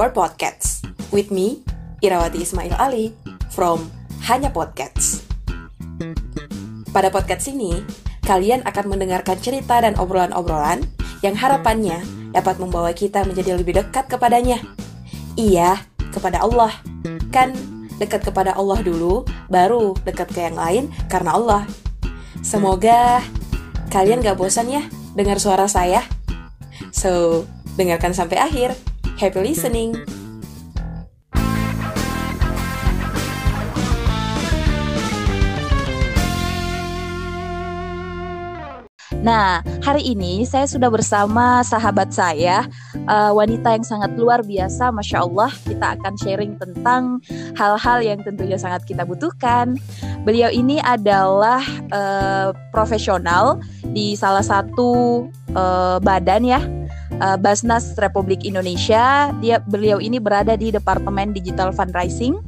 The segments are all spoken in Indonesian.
Our podcast with me, Irawati Ismail Ali from Hanya Podcast. Pada podcast ini, kalian akan mendengarkan cerita dan obrolan-obrolan yang harapannya dapat membawa kita menjadi lebih dekat kepadanya. Iya, kepada Allah. Kan dekat kepada Allah dulu, baru dekat ke yang lain karena Allah. Semoga kalian gak bosan ya dengar suara saya. So, dengarkan sampai akhir. Happy listening! Nah, hari ini saya sudah bersama sahabat saya, uh, wanita yang sangat luar biasa, masya Allah. Kita akan sharing tentang hal-hal yang tentunya sangat kita butuhkan. Beliau ini adalah uh, profesional di salah satu uh, badan ya, Basnas Republik Indonesia. Dia beliau ini berada di Departemen Digital Fundraising.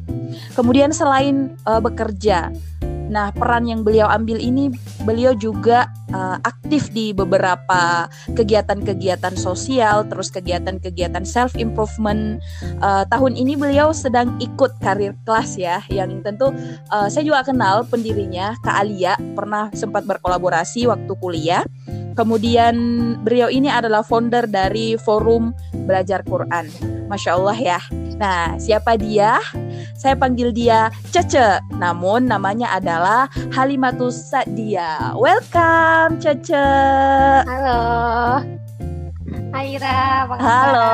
Kemudian selain uh, bekerja Nah, peran yang beliau ambil ini, beliau juga uh, aktif di beberapa kegiatan-kegiatan sosial, terus kegiatan-kegiatan self improvement. Uh, tahun ini beliau sedang ikut karir kelas ya, yang tentu uh, saya juga kenal pendirinya, Kak Alia, pernah sempat berkolaborasi waktu kuliah. Kemudian beliau ini adalah founder dari Forum Belajar Quran. Masya Allah ya. Nah, siapa dia? Saya panggil dia Cece, namun namanya adalah Halimatus Sadia. Welcome Cece. Halo. Hai Ira, Halo.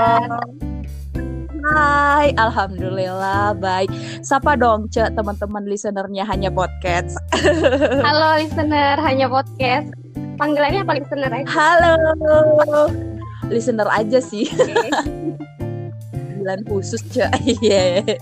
Hai, Alhamdulillah baik. Sapa dong, Ce, teman-teman listenernya hanya podcast. Halo listener, hanya podcast. Panggilannya apa listener aja? Halo. Listener aja sih. Okay. Panggilan khusus. Iya. yeah.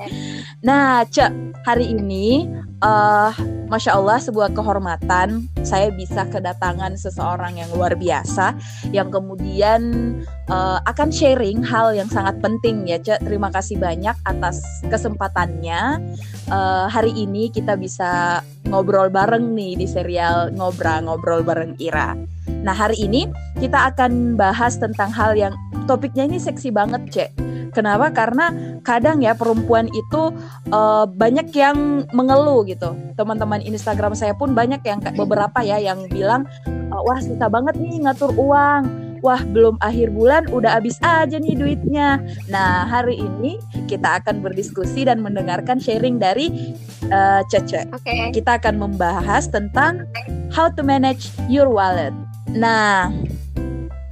Nah, Cek, hari ini uh, Masya Allah sebuah kehormatan saya bisa kedatangan seseorang yang luar biasa yang kemudian uh, akan sharing hal yang sangat penting ya Cek. Terima kasih banyak atas kesempatannya. Uh, hari ini kita bisa ngobrol bareng nih di serial Ngobrol-Ngobrol bareng Ira. Nah, hari ini kita akan bahas tentang hal yang topiknya ini seksi banget, Cek Kenapa? Karena kadang ya perempuan itu uh, banyak yang mengeluh gitu. Teman-teman Instagram saya pun banyak yang beberapa ya yang bilang uh, wah susah banget nih ngatur uang. Wah belum akhir bulan udah habis aja nih duitnya. Nah hari ini kita akan berdiskusi dan mendengarkan sharing dari uh, Cece. Okay. Kita akan membahas tentang how to manage your wallet. Nah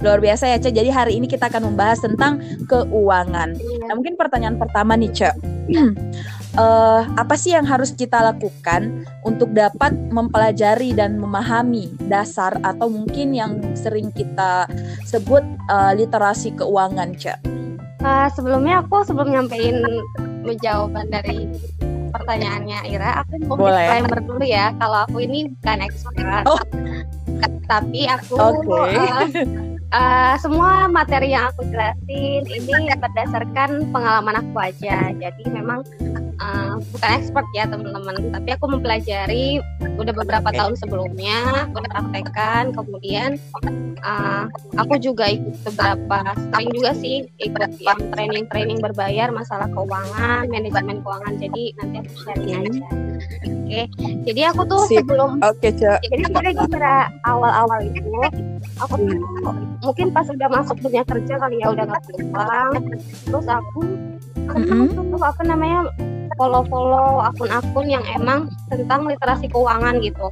Luar biasa ya, Cek. Jadi hari ini kita akan membahas tentang keuangan. Nah, mungkin pertanyaan pertama nih, Cek. uh, apa sih yang harus kita lakukan untuk dapat mempelajari dan memahami dasar atau mungkin yang sering kita sebut uh, literasi keuangan, Cek? Uh, sebelumnya aku sebelum nyampein jawaban dari pertanyaannya Ira, aku mau disclaimer dulu ya kalau aku ini bukan expert. Oh. Tapi aku okay. uh, uh, semua materi yang aku jelasin ini berdasarkan pengalaman aku aja. Jadi memang uh, bukan expert ya teman-teman, tapi aku mempelajari udah beberapa okay. tahun sebelumnya, udah praktekkan, kemudian uh, aku juga ikut beberapa, sering juga sih ikut yang training-training berbayar masalah keuangan, manajemen keuangan. Jadi nanti aku sharing aja. Oke, okay. jadi aku tuh Sip. sebelum, okay, jadi sebenarnya kira awal-awal itu aku tuh mungkin pas udah masuk dunia kerja kali ya udah nggak pulang terus aku mm -hmm. apa namanya follow-follow akun-akun yang emang tentang literasi keuangan gitu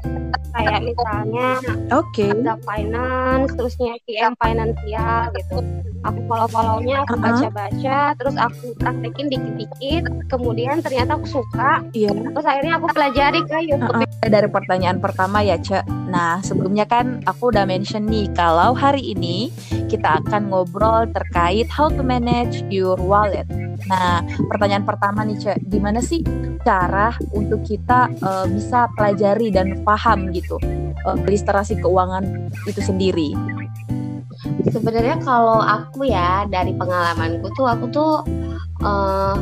kayak misalnya okay. ada finance terusnya PM finansial gitu aku follow-follownya aku baca-baca terus aku praktekin dikit-dikit kemudian ternyata aku suka yeah. terus akhirnya aku pelajari ke YouTube uh-uh. dari pertanyaan pertama ya Cek nah sebelumnya kan aku udah mention nih kalau hari ini kita akan ngobrol terkait how to manage your wallet nah pertanyaan pertama nih Cek gimana sih cara untuk kita uh, bisa pelajari dan paham gitu uh, literasi keuangan itu sendiri? Sebenarnya kalau aku ya dari pengalamanku tuh aku tuh uh,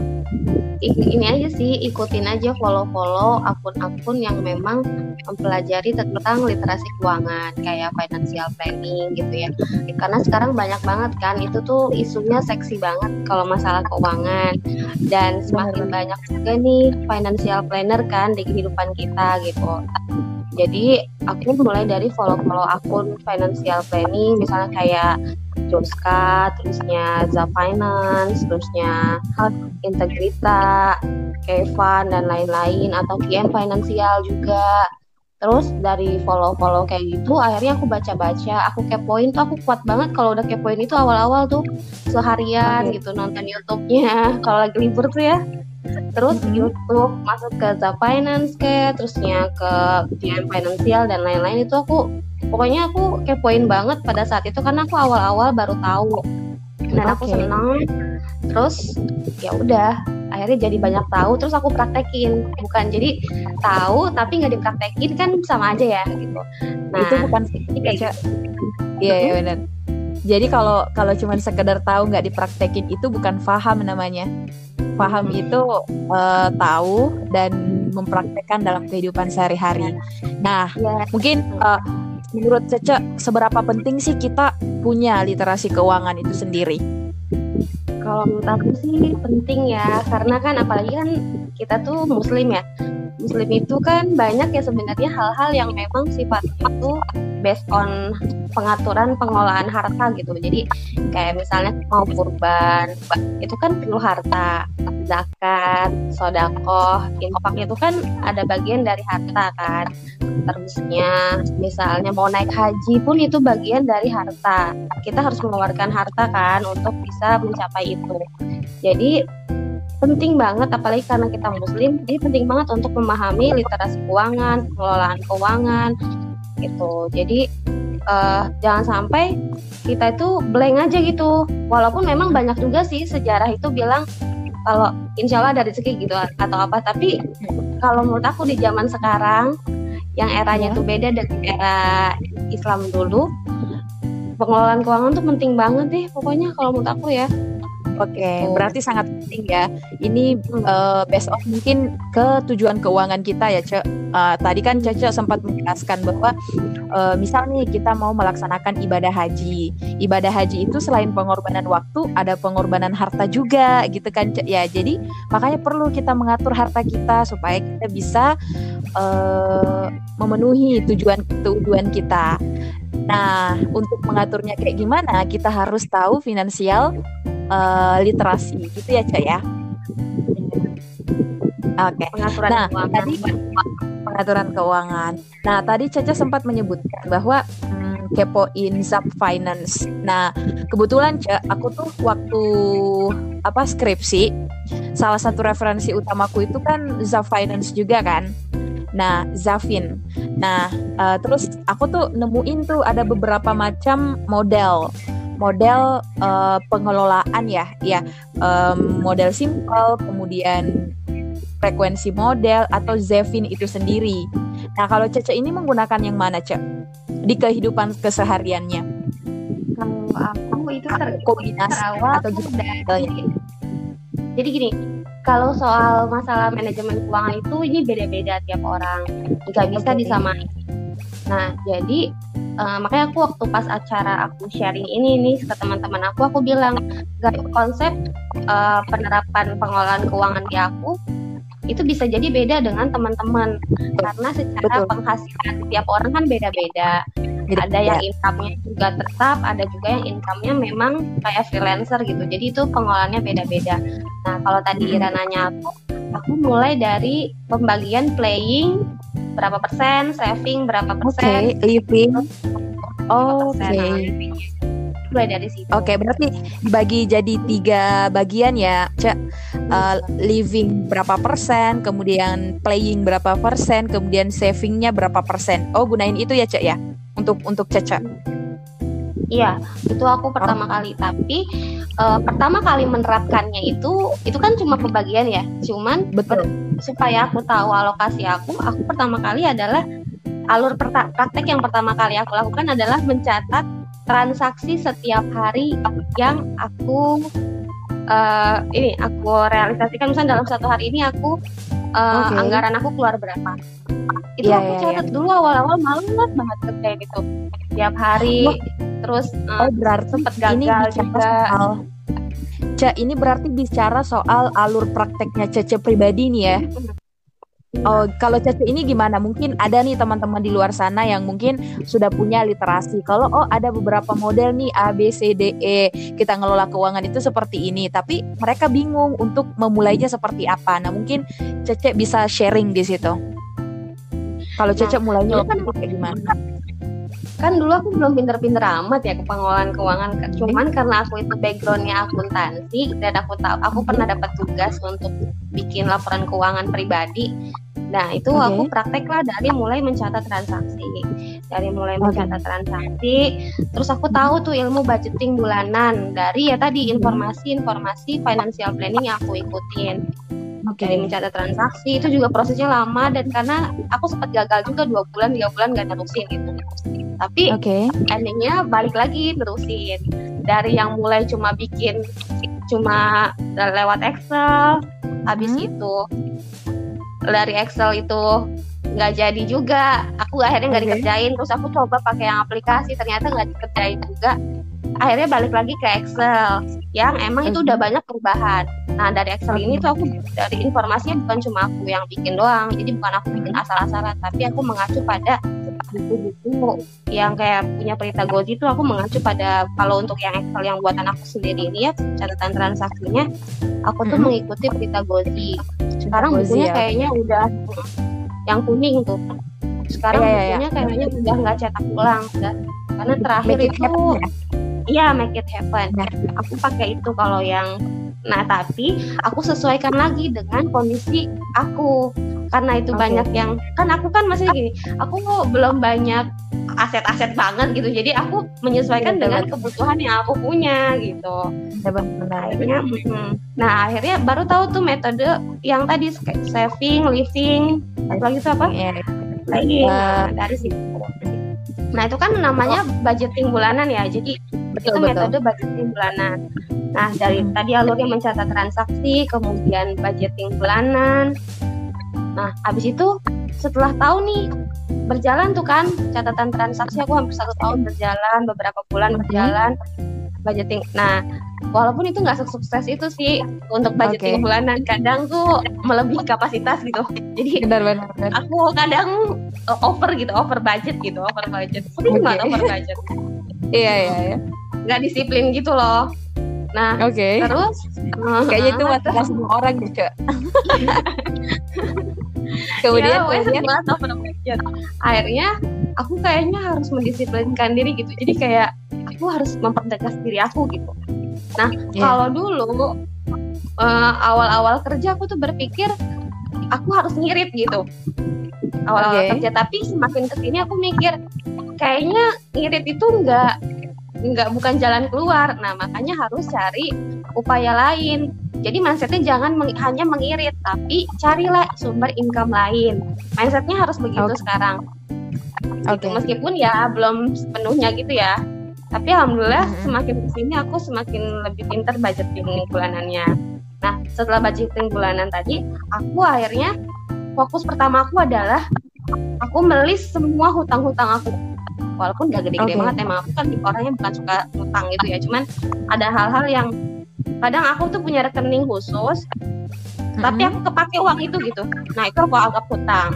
ini aja sih ikutin aja follow-follow akun-akun yang memang mempelajari tentang literasi keuangan kayak financial planning gitu ya. Karena sekarang banyak banget kan itu tuh isunya seksi banget kalau masalah keuangan. Dan semakin banyak juga nih financial planner kan di kehidupan kita gitu. Jadi aku mulai dari follow-follow akun financial planning misalnya kayak Joska, terusnya Za Finance, terusnya Integrita, Kevan dan lain-lain atau KM Financial juga. Terus dari follow-follow kayak gitu, akhirnya aku baca-baca, aku kepoin tuh aku kuat banget kalau udah kepoin itu awal-awal tuh seharian okay. gitu nonton YouTube-nya kalau lagi libur tuh ya terus. YouTube masuk ke The Finance ke terusnya ke DM Financial dan lain-lain. Itu aku pokoknya aku kepoin banget pada saat itu karena aku awal-awal baru tahu. Dan okay. aku senang terus ya udah akhirnya jadi banyak tahu. Terus aku praktekin. Bukan jadi tahu tapi nggak dipraktekin kan sama aja ya gitu. Nah itu bukan kayak gitu. iya iya benar jadi kalau kalau cuma sekedar tahu nggak dipraktekin itu bukan paham namanya paham itu uh, tahu dan mempraktekkan dalam kehidupan sehari-hari. Nah, ya. mungkin uh, menurut Cece seberapa penting sih kita punya literasi keuangan itu sendiri? Kalau menurut aku sih penting ya, karena kan apalagi kan kita tuh muslim ya. Muslim itu kan banyak ya sebenarnya hal-hal yang memang sifatnya itu based on pengaturan pengelolaan harta gitu. Jadi kayak misalnya mau kurban, itu kan perlu harta, zakat, sodakoh, infak itu kan ada bagian dari harta kan. Terusnya misalnya mau naik haji pun itu bagian dari harta. Kita harus mengeluarkan harta kan untuk bisa mencapai itu. Jadi penting banget apalagi karena kita muslim jadi penting banget untuk memahami literasi keuangan pengelolaan keuangan gitu. Jadi uh, jangan sampai kita itu blank aja gitu. Walaupun memang banyak juga sih sejarah itu bilang kalau insya Allah ada rezeki gitu atau apa. Tapi kalau menurut aku di zaman sekarang yang eranya itu beda dengan era Islam dulu. Pengelolaan keuangan tuh penting banget deh pokoknya kalau menurut aku ya Oke, okay, oh. berarti sangat penting ya. Ini uh, based on mungkin ke tujuan keuangan kita ya, Cek. Uh, tadi kan Cece sempat menjelaskan bahwa uh, misal kita mau melaksanakan ibadah haji. Ibadah haji itu selain pengorbanan waktu, ada pengorbanan harta juga gitu kan, Cek. Ya, jadi makanya perlu kita mengatur harta kita supaya kita bisa uh, memenuhi tujuan tujuan kita. Nah, untuk mengaturnya kayak gimana? Kita harus tahu finansial uh, literasi gitu ya Cak ya Oke. Okay. Pengaturan nah, keuangan. tadi pengaturan keuangan. Nah, tadi Caca sempat menyebutkan bahwa hmm, kepoin Zap Finance. Nah, kebetulan Caca, aku tuh waktu apa skripsi, salah satu referensi utamaku itu kan Zap Finance juga kan. Nah, Zafin. Nah, uh, terus aku tuh nemuin tuh ada beberapa macam model model uh, pengelolaan ya, ya um, model simple, kemudian frekuensi model atau Zevin itu sendiri. Nah kalau Cece ini menggunakan yang mana Cek di kehidupan kesehariannya? Kalau aku itu terkombinasi atau gitu dari. Jadi gini, kalau soal masalah manajemen keuangan itu ini beda-beda tiap orang, nggak bisa disamain. Nah jadi uh, makanya aku waktu pas acara aku sharing ini nih ke teman-teman aku aku bilang konsep uh, penerapan pengelolaan keuangan di aku itu bisa jadi beda dengan teman-teman karena secara Betul. penghasilan tiap orang kan beda-beda ada yang income-nya juga tetap ada juga yang income-nya memang kayak freelancer gitu jadi itu pengelolaannya beda-beda nah kalau tadi hmm. Ira nanya aku aku mulai dari pembagian playing berapa persen, saving berapa persen, okay, living. Oke. Okay. Mulai dari situ. Oke, okay, berarti dibagi jadi tiga bagian ya, Cak. Uh, living berapa persen, kemudian playing berapa persen, kemudian savingnya berapa persen. Oh, gunain itu ya, Cak ya, untuk untuk Caca. Iya, itu aku pertama oh. kali. Tapi uh, pertama kali menerapkannya itu, itu kan cuma pembagian ya. Cuman betul. supaya aku tahu alokasi aku, aku pertama kali adalah alur praktek yang pertama kali aku lakukan adalah mencatat transaksi setiap hari yang aku uh, ini aku realisasikan. Misalnya dalam satu hari ini aku uh, eh, okay. anggaran aku keluar berapa? Itu yeah, aku iya, catat yeah, dulu awal-awal malu banget kerja gitu. Tiap hari oh. terus uh, oh berarti sempet gagal ini juga. soal, Ca, ini berarti bicara soal alur prakteknya Cece pribadi nih ya Oh, kalau Cece ini gimana? Mungkin ada nih teman-teman di luar sana yang mungkin sudah punya literasi. Kalau oh ada beberapa model nih A B C D E kita ngelola keuangan itu seperti ini, tapi mereka bingung untuk memulainya seperti apa. Nah, mungkin Cece bisa sharing di situ. Kalau Cece nah, mulainya kan kayak gimana? Kan dulu aku belum pinter-pinter amat ya ke pengelolaan keuangan cuman karena aku itu backgroundnya akuntansi dan aku tahu aku pernah dapat tugas untuk bikin laporan keuangan pribadi nah itu okay. aku praktek lah dari mulai mencatat transaksi dari mulai okay. mencatat transaksi terus aku tahu tuh ilmu budgeting bulanan dari ya tadi informasi-informasi financial planning yang aku ikutin okay. dari mencatat transaksi itu juga prosesnya lama dan karena aku sempat gagal juga dua bulan tiga bulan gak nerusin gitu tapi okay. endingnya balik lagi terusin dari yang mulai cuma bikin cuma lewat Excel habis hmm. itu dari Excel itu nggak jadi juga aku akhirnya nggak okay. dikerjain terus aku coba pakai yang aplikasi ternyata nggak dikerjain juga akhirnya balik lagi ke Excel yang emang itu udah banyak perubahan. Nah dari Excel ini tuh aku dari informasinya bukan cuma aku yang bikin doang, jadi bukan aku bikin asal-asalan, tapi aku mengacu pada buku-buku yang kayak punya Perita Gozi itu aku mengacu pada kalau untuk yang Excel yang buatan aku sendiri ini ya catatan transaksinya aku tuh hmm. mengikuti Perita Gozi. Sekarang bukunya ya. kayaknya udah yang kuning tuh. Sekarang yeah, iya, bukunya yeah. kayaknya udah nggak cetak ulang, udah karena terakhir Make itu Iya, make it happen. Nah, aku pakai itu kalau yang Nah, tapi aku sesuaikan lagi dengan kondisi aku. Karena itu okay. banyak yang kan aku kan masih gini, aku belum banyak aset-aset banget gitu. Jadi aku menyesuaikan ya, dengan kebutuhan yang aku punya gitu. Ya, akhirnya, hmm. nah akhirnya baru tahu tuh metode yang tadi saving, living, lagi itu apa? Ya. Lagi nah, dari situ. Nah itu kan namanya budgeting bulanan ya. Jadi betul, itu betul. metode budgeting bulanan. Nah, dari hmm. tadi alurnya mencatat transaksi, kemudian budgeting bulanan. Nah, habis itu setelah tahu nih berjalan tuh kan catatan transaksi aku hampir satu tahun berjalan, beberapa bulan hmm. berjalan budgeting. Nah, walaupun itu nggak sukses itu sih untuk budgeting okay. bulanan, kadang tuh melebihi kapasitas gitu. Jadi benar, benar, benar. aku kadang uh, over gitu, over budget gitu, over budget. Sering okay. banget over budget. iya iya iya nggak disiplin gitu loh nah oke. okay. terus kayaknya itu masalah semua orang gitu kemudian ya, akhirnya aku kayaknya harus mendisiplinkan diri gitu. Jadi kayak aku harus mempertegas diri aku gitu. Nah yeah. kalau dulu uh, awal-awal kerja aku tuh berpikir aku harus ngirit gitu. Awal-awal okay. kerja. Tapi semakin ke sini aku mikir kayaknya ngirit itu enggak nggak bukan jalan keluar. Nah makanya harus cari upaya lain. Jadi mindsetnya jangan meng, hanya mengirit, tapi carilah sumber income lain. Mindsetnya harus begitu okay. sekarang. Gitu. Oke. Okay. Meskipun ya belum sepenuhnya gitu ya. Tapi alhamdulillah mm -hmm. semakin ke sini aku semakin lebih pintar budgeting bulanannya. Nah setelah budgeting bulanan tadi, aku akhirnya fokus pertama aku adalah aku melis semua hutang-hutang aku walaupun gak gede-gede okay. banget emang aku kan orangnya bukan suka utang gitu ya cuman ada hal-hal yang kadang aku tuh punya rekening khusus mm-hmm. tapi aku kepake uang itu gitu nah itu aku anggap hutang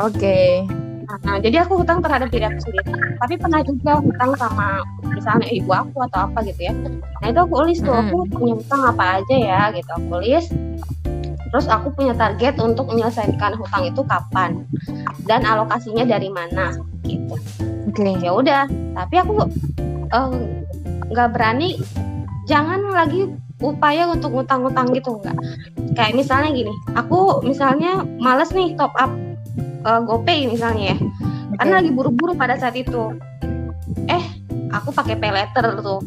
oke okay. Nah, jadi aku hutang terhadap diri aku sendiri. Tapi pernah juga hutang sama misalnya ibu aku atau apa gitu ya. Nah itu aku list tuh, aku punya hutang apa aja ya gitu. Aku list. Terus aku punya target untuk menyelesaikan hutang itu kapan dan alokasinya dari mana gitu oke okay. ya udah tapi aku eh, nggak uh, berani jangan lagi upaya untuk ngutang-ngutang gitu nggak kayak misalnya gini aku misalnya males nih top up uh, GoPay misalnya ya okay. karena lagi buru-buru pada saat itu eh aku pakai pay letter tuh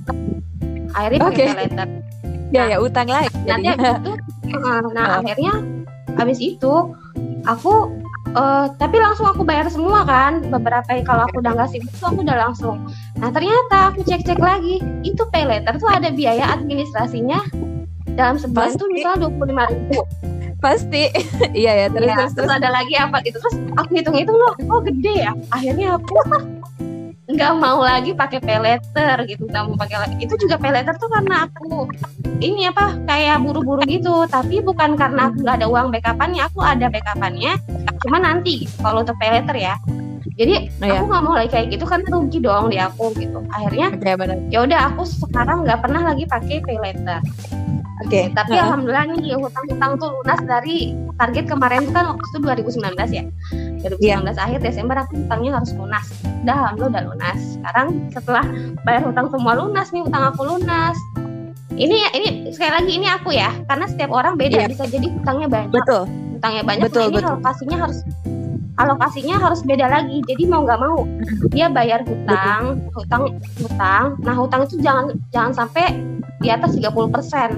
akhirnya pakai okay. pay letter nah, ya ya utang lagi nanti itu uh, nah oh. akhirnya habis itu aku uh, tapi langsung aku bayar semua kan. Beberapa kalau aku udah nggak sibuk tuh aku udah langsung. Nah ternyata aku cek cek lagi. Itu pay letter tuh ada biaya administrasinya. Dalam sebulan tuh misalnya dua puluh lima ribu. Pasti. Iya ya terus, ya, terus, terus ada lagi apa gitu terus aku hitung hitung loh oh gede ya? Akhirnya aku nggak mau lagi pakai peleter gitu nggak mau pakai lagi itu juga peleter tuh karena aku ini apa kayak buru-buru gitu tapi bukan karena aku nggak ada uang backupannya aku ada backupannya cuma nanti gitu, kalau untuk peleter ya jadi oh, ya. aku nggak mau lagi kayak gitu karena rugi dong di aku gitu akhirnya ya udah aku sekarang nggak pernah lagi pakai peleter Oke. Okay. Tapi uh alhamdulillah nih hutang-hutang tuh lunas dari target kemarin kan waktu itu 2019 ya. 2019 yeah. akhir Desember aku hutangnya harus lunas. Udah alhamdulillah udah lunas. Sekarang setelah bayar hutang semua lunas nih hutang aku lunas. Ini ini sekali lagi ini aku ya karena setiap orang beda yeah. bisa jadi hutangnya banyak. Betul. Hutangnya banyak. Betul, nah, ini betul. alokasinya harus alokasinya harus beda lagi. Jadi mau nggak mau dia bayar hutang, hutang, hutang. Nah hutang itu jangan jangan sampai di atas 30 persen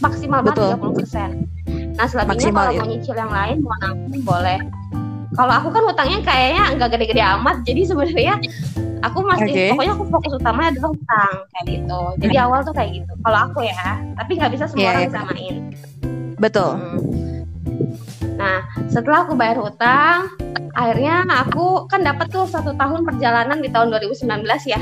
maksimal banget 30 persen nah selebihnya kalau ya. mau nyicil yang lain mau nanggung boleh kalau aku kan hutangnya kayaknya nggak gede-gede amat jadi sebenarnya aku masih okay. pokoknya aku fokus utamanya adalah hutang kayak gitu jadi hmm. awal tuh kayak gitu kalau aku ya tapi nggak bisa semua yeah, orang yeah. samain betul hmm. nah setelah aku bayar hutang akhirnya aku kan dapat tuh satu tahun perjalanan di tahun 2019 ya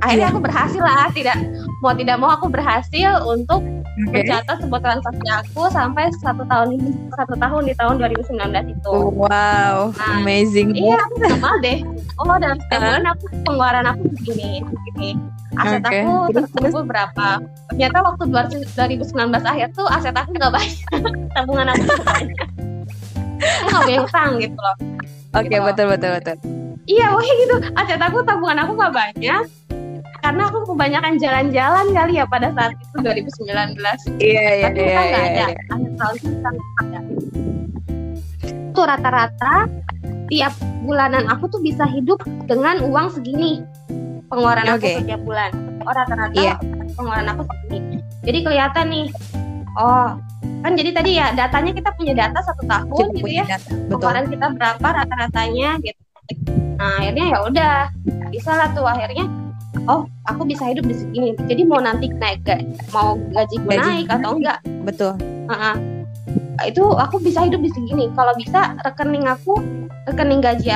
akhirnya yeah. aku berhasil lah tidak mau tidak mau aku berhasil untuk. Mencatat sebuah transaksi aku sampai satu tahun ini satu tahun di tahun 2019 itu. Wow. Nah, amazing. iya aku sama deh. Oh dalam setiap bulan aku pengeluaran aku begini begini. Aset okay. aku terkumpul berapa? Ternyata waktu 2019 akhir tuh aset aku nggak banyak. Tabungan aku banyak. Nggak banyak utang gitu loh. Oke okay, gitu. betul betul betul. Iya wah gitu. Aset aku tabungan aku nggak banyak karena aku kebanyakan jalan-jalan kali ya pada saat itu 2019 iya iya tapi iya, iya, nggak ada iya. akhir tahun kita ada itu rata-rata tiap bulanan aku tuh bisa hidup dengan uang segini pengeluaran okay. aku setiap bulan oh rata-rata yeah. pengeluaran aku segini jadi kelihatan nih oh kan jadi tadi ya datanya kita punya data satu tahun kita gitu ya data. pengeluaran kita berapa rata-ratanya gitu nah akhirnya ya udah bisa lah tuh akhirnya oh aku bisa hidup di segini jadi mau nanti naik gak mau gaji gue naik atau enggak. Betul. Uh -uh. itu aku bisa hidup di segini kalau bisa rekening aku rekening gaji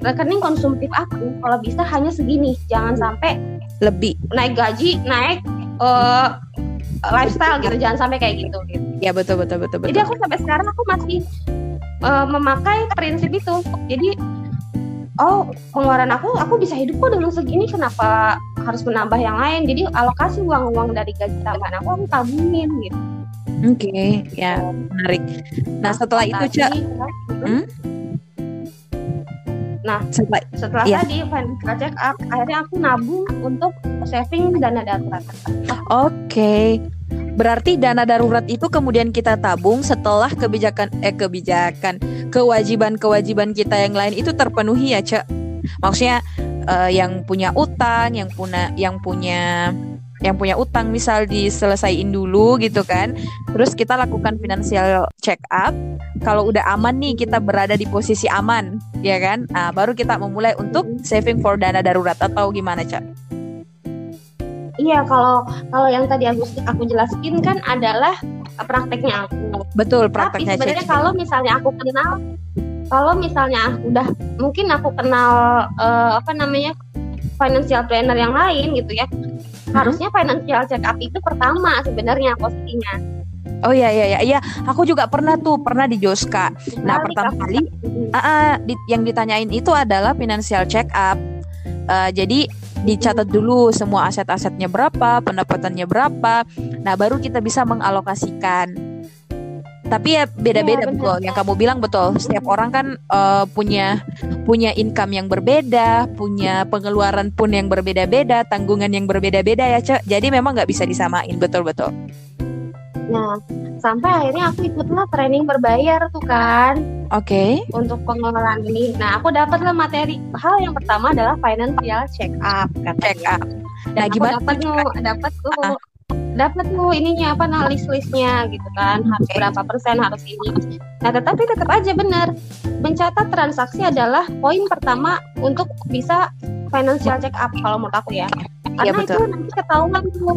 rekening konsumtif aku kalau bisa hanya segini. Jangan sampai lebih. naik gaji naik uh, lifestyle gitu. Jangan sampai kayak gitu, gitu. ya betul betul betul betul. jadi aku sampai sekarang aku masih uh, memakai prinsip itu. Jadi oh pengeluaran aku aku bisa hidup kok dengan segini kenapa harus menambah yang lain jadi alokasi uang-uang dari gaji tambahan aku aku tabungin gitu oke okay, ya menarik nah setelah itu cak hmm? nah setelah, setelah ya. tadi financial check up akhirnya aku nabung untuk saving dana darurat oke okay. Berarti dana darurat itu kemudian kita tabung setelah kebijakan eh kebijakan kewajiban-kewajiban kita yang lain itu terpenuhi ya, Cek. Maksudnya uh, yang punya utang, yang punya yang punya yang punya utang misal diselesaikan dulu gitu kan. Terus kita lakukan financial check up. Kalau udah aman nih kita berada di posisi aman, ya kan? Nah, baru kita memulai untuk saving for dana darurat atau gimana, Cak? Iya, kalau kalau yang tadi aku aku jelaskan kan adalah prakteknya aku. Betul, prakteknya. Tapi sebenarnya kalau misalnya aku kenal kalau misalnya udah mungkin aku kenal uh, apa namanya financial planner yang lain gitu ya. Hmm. Harusnya financial check up itu pertama sebenarnya posisinya. Oh iya iya iya iya, aku juga pernah tuh pernah di Joska. Nah, pertama kali uh, uh, di, yang ditanyain itu adalah financial check up. Uh, jadi dicatat dulu semua aset-asetnya berapa, pendapatannya berapa. Nah, baru kita bisa mengalokasikan. Tapi ya beda-beda ya, betul. Yang kamu bilang betul. Setiap orang kan uh, punya punya income yang berbeda, punya pengeluaran pun yang berbeda-beda, tanggungan yang berbeda-beda ya, Cek. Jadi memang nggak bisa disamain, betul-betul. Nah, sampai akhirnya aku ikutlah training berbayar tuh kan. Oke. Okay. Untuk pengelolaan ini. Nah, aku dapatlah materi. Hal yang pertama adalah financial check up. Check up. Nah, gimana? Dapat tuh, dapat tuh. Uh. Dapat tuh ininya apa nah list-listnya gitu kan harus okay. berapa persen harus ini. Nah tetapi tetap aja benar mencatat transaksi adalah poin pertama untuk bisa financial check up kalau menurut aku ya. Iya, Karena ya, betul. itu nanti ketahuan tuh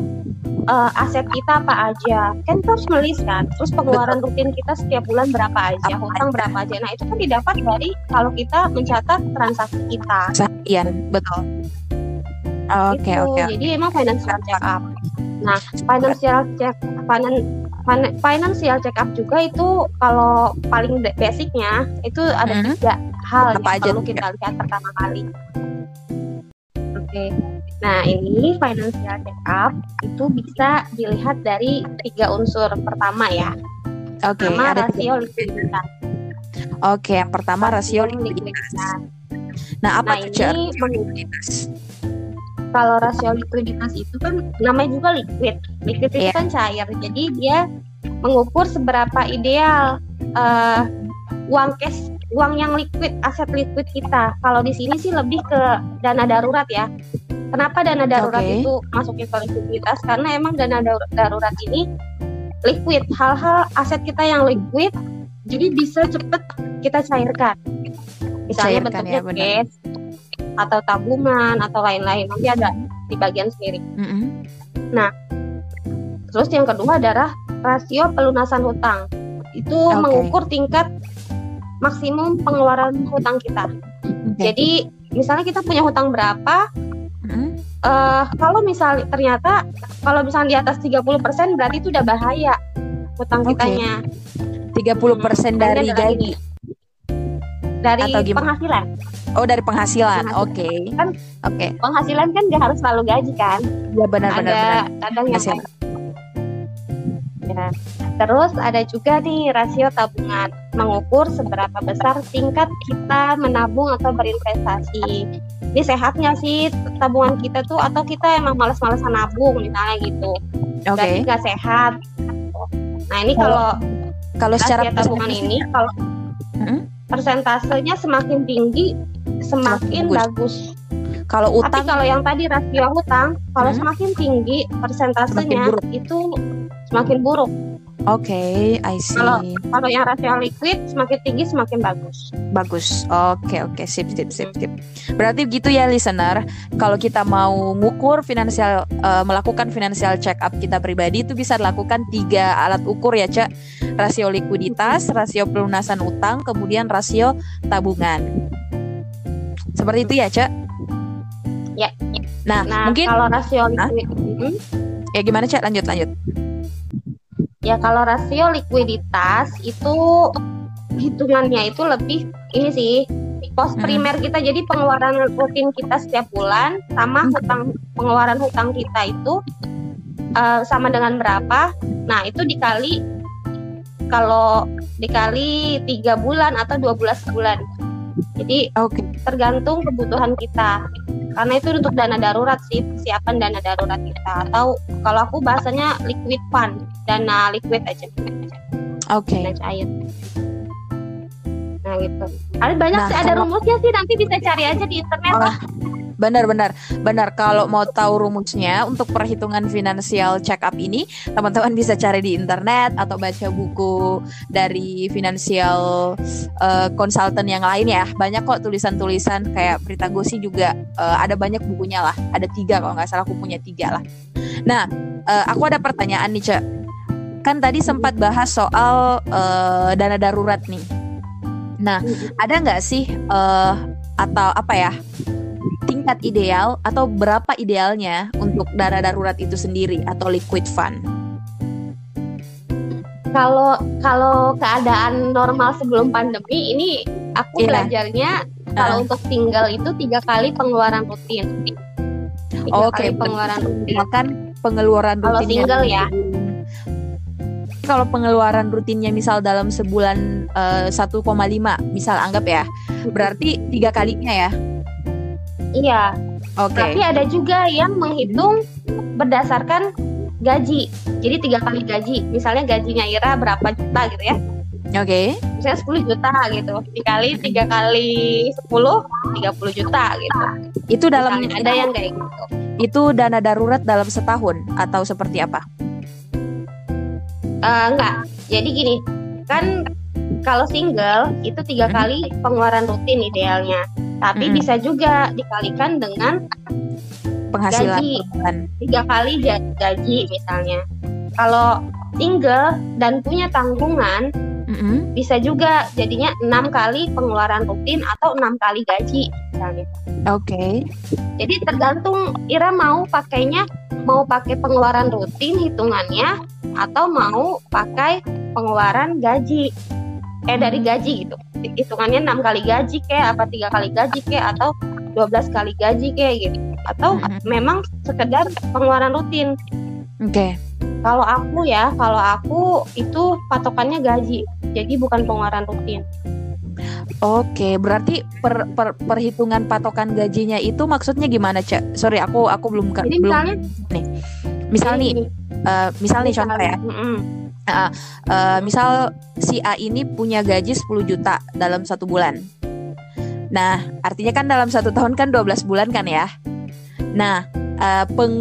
uh, aset kita apa aja kan harus melis kan terus pengeluaran Betul. rutin kita setiap bulan berapa aja apa hutang berapa aja nah itu kan didapat dari kalau kita mencatat transaksi kita iya betul oke okay, oke okay. jadi emang financial check up nah financial check finan, financial check up juga itu kalau paling basicnya itu ada hmm. tiga hal apa yang aja perlu kita lihat pertama kali oke okay. Nah, ini financial check up itu bisa dilihat dari tiga unsur pertama ya. Oke, okay, ada rasio likuiditas. Oke, okay, yang pertama rasio likuiditas. Nah, apa nah, ini likuiditas? Kalau rasio likuiditas itu kan namanya juga liquid. Liquid itu yeah. kan cair. Jadi dia mengukur seberapa ideal uh, uang cash uang yang liquid, aset liquid kita. Kalau di sini sih lebih ke dana darurat ya. Kenapa dana darurat okay. itu masuknya ke likuiditas? Karena emang dana darurat ini liquid, hal-hal aset kita yang liquid, jadi bisa cepet kita cairkan. Misalnya cairkan, bentuknya ya, cash atau tabungan atau lain-lain. Nanti ada di bagian sendiri. Mm -hmm. Nah, terus yang kedua adalah rasio pelunasan hutang. Itu okay. mengukur tingkat maksimum pengeluaran hutang kita. Okay. Jadi misalnya kita punya hutang berapa, uh, kalau misal ternyata kalau misalnya di atas 30% berarti itu udah bahaya hutang okay. kitanya. 30% persen dari gaji. Dari penghasilan. Oh, dari penghasilan. Oke. Okay. Kan oke. Okay. Penghasilan kan gak harus selalu gaji kan? Ya benar benar benar. Kadang yang Ya. Terus ada juga nih rasio tabungan, mengukur seberapa besar tingkat kita menabung atau berinvestasi. Ini sehat nggak sih tabungan kita tuh atau kita emang males-malesan nabung misalnya gitu. Oke. Okay. nggak sehat. Nah ini kalau kalau secara tabungan ini kalau hmm? persentasenya semakin tinggi semakin bagus. bagus. Kalau utang Tapi kalau yang tadi rasio hutang, kalau hmm? semakin tinggi persentasenya itu semakin buruk. Oke, okay, I see. Kalau kalau yang rasio liquid semakin tinggi semakin bagus. Bagus. Oke, okay, oke, okay. sip, sip, sip, sip. Berarti gitu ya listener. Kalau kita mau ngukur finansial uh, melakukan financial check up kita pribadi itu bisa dilakukan tiga alat ukur ya, Cak. Rasio likuiditas, rasio pelunasan utang, kemudian rasio tabungan. Seperti itu ya, Cak? Ya. Nah, nah mungkin kalau rasio liquid, hmm? ya gimana cak? Lanjut, lanjut. Ya kalau rasio likuiditas itu hitungannya itu lebih ini sih pos hmm. primer kita jadi pengeluaran rutin kita setiap bulan sama hmm. hutang pengeluaran hutang kita itu uh, sama dengan berapa nah itu dikali kalau dikali tiga bulan atau dua belas bulan jadi okay. tergantung kebutuhan kita. Karena itu untuk dana darurat sih persiapan dana darurat kita. Atau kalau aku bahasanya liquid fund dana liquid aja. Oke. Okay. dana cair. Nah gitu. Ada banyak nah, sih ada rumusnya sih nanti bisa cari aja di internet oh, lah Benar benar. Benar kalau mau tahu rumusnya untuk perhitungan finansial check up ini teman-teman bisa cari di internet atau baca buku dari finansial uh, consultant yang lain ya. Banyak kok tulisan-tulisan. Kayak Berita Gosi juga uh, ada banyak bukunya lah. Ada tiga kalau nggak salah aku punya tiga lah. Nah uh, aku ada pertanyaan nih cek kan tadi sempat bahas soal uh, dana darurat nih. Nah ada nggak sih uh, atau apa ya tingkat ideal atau berapa idealnya untuk dana darurat itu sendiri atau liquid fund? Kalau kalau keadaan normal sebelum pandemi ini aku yeah. belajarnya uh. kalau untuk tinggal itu tiga kali pengeluaran rutin. Oke, okay, pengeluaran rutin. Kan pengeluaran rutin. Kalau single ya. Kalau pengeluaran rutinnya misal dalam sebulan uh, eh, 1,5 misal anggap ya, berarti tiga kalinya ya Iya. Oke. Okay. Tapi ada juga yang menghitung berdasarkan gaji. Jadi tiga kali gaji. Misalnya gajinya Ira berapa juta gitu ya. Oke. Okay. Misalnya 10 juta gitu. Dikali tiga kali 10 30 juta gitu. Itu dalam Misalnya ada yang kayak gitu. Itu dana darurat dalam setahun atau seperti apa? Uh, enggak. Jadi gini, kan kalau single itu tiga hmm. kali pengeluaran rutin idealnya tapi hmm. bisa juga dikalikan dengan penghasilan gaji tiga kali gaji misalnya kalau single dan punya tanggungan mm-hmm. bisa juga jadinya enam kali pengeluaran rutin atau enam kali gaji misalnya. Oke. Okay. Jadi tergantung Ira mau pakainya mau pakai pengeluaran rutin hitungannya atau mau pakai pengeluaran gaji eh dari gaji gitu hitungannya enam kali gaji kayak apa tiga kali gaji kayak atau 12 kali gaji kayak gitu atau mm-hmm. memang sekedar pengeluaran rutin. Oke. Okay. Kalau aku ya, kalau aku itu patokannya gaji, jadi bukan pengeluaran rutin. Oke, berarti per, per, perhitungan patokan gajinya itu maksudnya gimana, Cak? Sorry, aku aku belum Jadi belum misalnya nih. Misal nih, uh, misal nih contoh ya. Mm -mm. Uh, uh, misal si A ini punya gaji 10 juta dalam satu bulan. Nah, artinya kan dalam satu tahun kan 12 bulan kan ya. Nah, uh, peng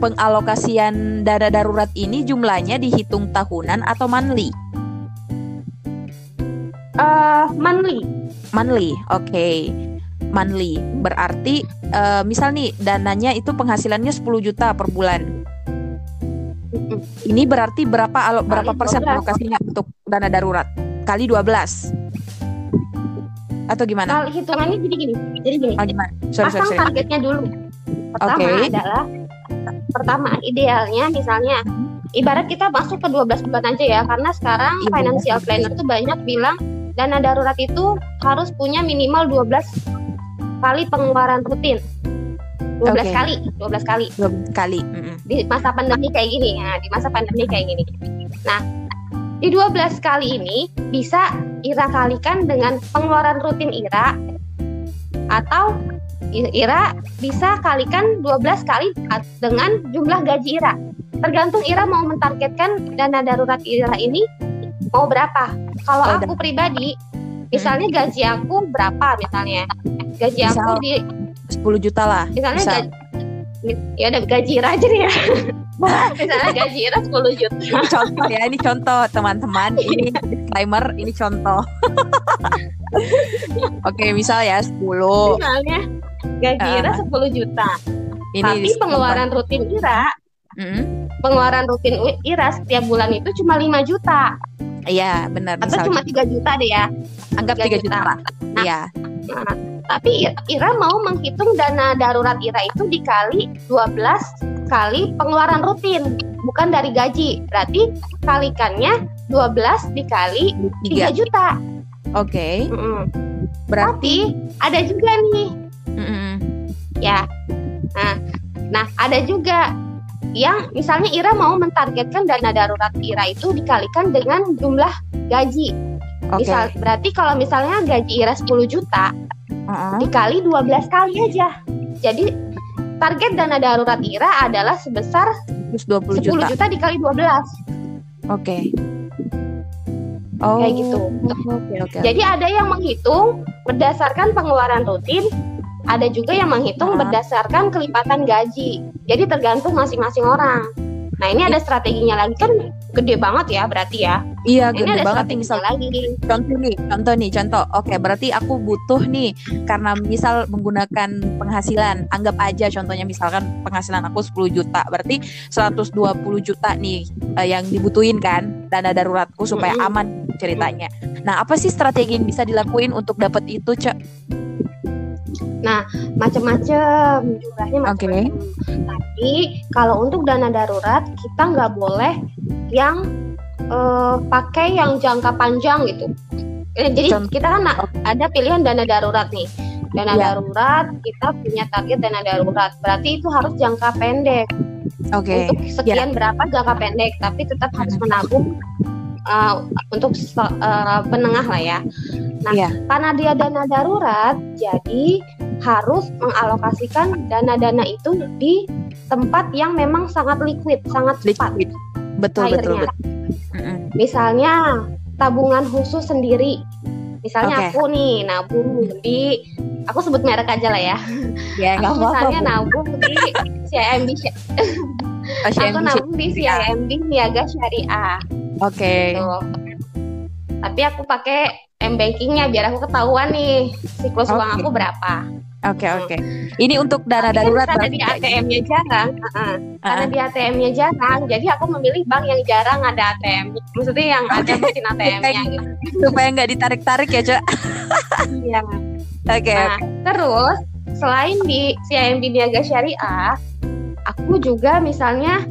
pengalokasian dana darurat ini jumlahnya dihitung tahunan atau monthly? Uh, monthly. Monthly, oke. Okay. Monthly berarti uh, misal nih dananya itu penghasilannya 10 juta per bulan. Ini berarti berapa alo, berapa persen alokasinya untuk dana darurat? Kali 12 atau gimana? Kalau hitungannya jadi gini, jadi gini. Oh, gimana? Sorry, Pasang sorry, sorry. targetnya dulu. Pertama okay. adalah pertama idealnya misalnya ibarat kita masuk ke 12 bulan aja ya karena sekarang Ibu. financial planner tuh banyak bilang dana darurat itu harus punya minimal 12 kali pengeluaran rutin. 12 okay. kali, 12 kali. 12 kali. Mm -hmm. Di masa pandemi kayak gini ya, di masa pandemi kayak gini. Nah, di 12 kali ini bisa Ira kalikan dengan pengeluaran rutin Ira atau Ira bisa kalikan 12 kali dengan jumlah gaji Ira. Tergantung Ira mau mentargetkan dana darurat Ira ini mau berapa. Kalau aku pribadi, misalnya gaji aku berapa misalnya? Gaji aku di 10 juta lah. Misalnya Misal. gaji ya udah gaji aja ya. Misalnya gaji Ira 10 juta. Ini contoh ya, ini contoh teman-teman. Ini disclaimer, ini contoh. Oke, misal ya 10. Misalnya gaji uh, Ira 10 juta. Ini Tapi pengeluaran rutin Ira mm pengeluaran rutin Ira setiap bulan itu cuma 5 juta. Iya, benar. Atau misalnya. cuma 3 juta deh ya. Anggap 3, 3 juta. juta. Nah, iya. Nah, tapi Ira mau menghitung dana darurat Ira itu dikali 12 kali pengeluaran rutin, bukan dari gaji. Berarti kalikannya 12 dikali 3 juta. Oke. Okay. Mm -mm. Berarti Tapi ada juga nih. Mm -mm. Ya. Nah, nah ada juga yang misalnya Ira mau mentargetkan dana darurat Ira itu dikalikan dengan jumlah gaji. Okay. Misal berarti kalau misalnya gaji Ira 10 juta, uh-huh. dikali 12 kali aja. Jadi target dana darurat IRA adalah sebesar 20 10 juta. juta dikali 12. Oke. Okay. Oh. Kayak gitu. Okay, okay. Jadi ada yang menghitung berdasarkan pengeluaran rutin, ada juga yang menghitung berdasarkan kelipatan gaji. Jadi tergantung masing-masing orang. Nah ini ada strateginya lagi kan gede banget ya berarti ya. Iya gede ini ada banget misal lagi. Contoh nih, contoh nih, contoh. Oke berarti aku butuh nih karena misal menggunakan penghasilan, anggap aja contohnya misalkan penghasilan aku 10 juta, berarti 120 juta nih uh, yang dibutuhin kan dana daruratku supaya aman ceritanya. Nah apa sih strategi yang bisa dilakuin untuk dapat itu cek? Nah, macam-macam jumlahnya macam-macam. Okay. Tapi kalau untuk dana darurat kita nggak boleh yang uh, pakai yang jangka panjang gitu. Eh, jadi kita kan ada pilihan dana darurat nih. Dana yeah. darurat kita punya target dana darurat. Berarti itu harus jangka pendek. Oke. Okay. Untuk sekian yeah. berapa jangka pendek, tapi tetap harus menabung uh, untuk uh, penengah lah ya. Nah, yeah. karena dia dana darurat, jadi harus mengalokasikan dana-dana itu di tempat yang memang sangat liquid, sangat cepat. Liquid. Betul, betul, betul. Misalnya tabungan khusus sendiri. Misalnya okay. aku nih nabung di aku sebut merek aja lah ya. Ya, aku misalnya apa, nabung di CIMB. Oh, aku nabung di CIMB Niaga Syariah. Oke. Okay. Gitu. Tapi aku pakai m bankingnya biar aku ketahuan nih siklus okay. uang aku berapa. Oke okay, oke. Okay. Ini untuk dana darurat karena di ATM-nya jarang. Uh, uh. Karena di ATM-nya jarang, jadi aku memilih bank yang jarang ada ATM. Maksudnya yang okay. ada mesin ATM-nya gitu. Supaya nggak ditarik-tarik ya, Cok. Iya. Oke. Nah, terus selain di CIMB Niaga Syariah, aku juga misalnya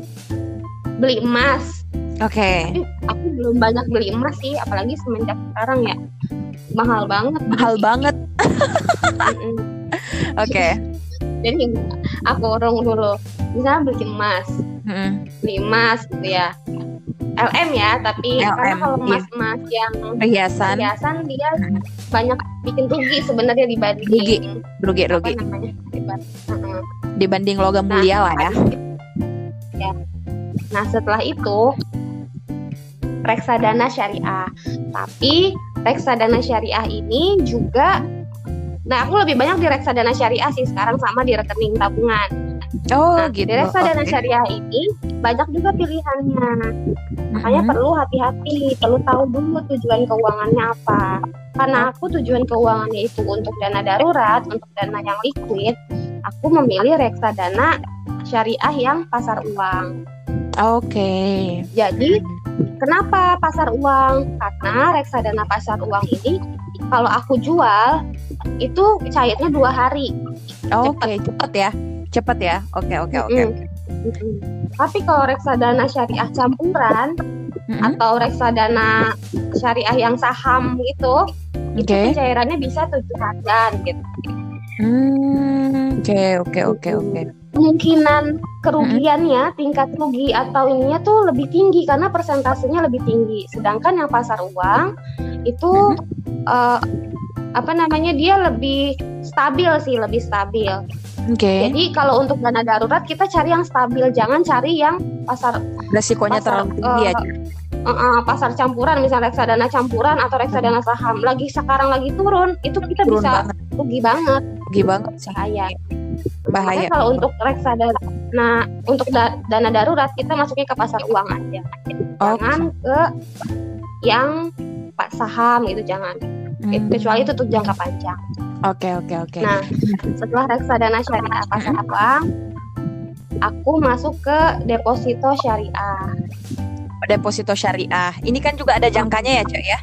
beli emas. Oke. Okay. aku belum banyak beli emas sih, apalagi semenjak sekarang ya mahal banget. Mahal banget. Oke. Okay. Jadi aku urung dulu. Misalnya beli emas, hmm. beli emas gitu ya. LM ya, tapi LM, karena kalau iya. emas-emas yang perhiasan, perhiasan dia hmm. banyak bikin rugi sebenarnya dibanding rugi, rugi, rugi. Dibanding logam nah, mulia lah ya. ya. Nah setelah itu reksadana syariah, tapi reksadana syariah ini juga Nah, aku lebih banyak di reksadana syariah sih sekarang sama di rekening tabungan. Oh, nah, gitu. Reksadana okay. syariah ini banyak juga pilihannya. Makanya mm -hmm. perlu hati-hati, perlu tahu dulu tujuan keuangannya apa. Karena aku tujuan keuangannya itu untuk dana darurat, untuk dana yang liquid, aku memilih reksadana syariah yang pasar uang. Oke. Okay. Jadi, kenapa pasar uang? Karena reksadana pasar uang ini kalau aku jual itu cairnya dua hari. Oke, okay. cepet ya, cepet ya. Oke, oke, oke. Tapi kalau reksadana syariah campuran mm-hmm. atau reksadana syariah yang saham gitu, okay. itu cairannya bisa tujuh harian gitu. Hmm, oke, oke, oke, oke. Kemungkinan kerugiannya, hmm. tingkat rugi atau ininya tuh lebih tinggi karena persentasenya lebih tinggi. Sedangkan yang pasar uang itu hmm. uh, apa namanya dia lebih stabil sih lebih stabil. Oke. Okay. Jadi kalau untuk dana darurat kita cari yang stabil, jangan cari yang pasar resikonya pasar, terlalu tinggi uh, Uh, uh, pasar campuran misalnya reksadana campuran atau reksadana saham lagi sekarang lagi turun itu kita turun bisa banget. rugi banget rugi banget bahaya bahaya Makanya kalau untuk reksadana nah untuk da dana darurat kita masuknya ke pasar uang aja jangan ke yang pak saham itu jangan hmm. kecuali itu untuk jangka panjang. Oke okay, oke okay, oke. Okay. Nah setelah reksadana syariah pasar uang, aku masuk ke deposito syariah. Deposito syariah. Ini kan juga ada jangkanya ya cok ya?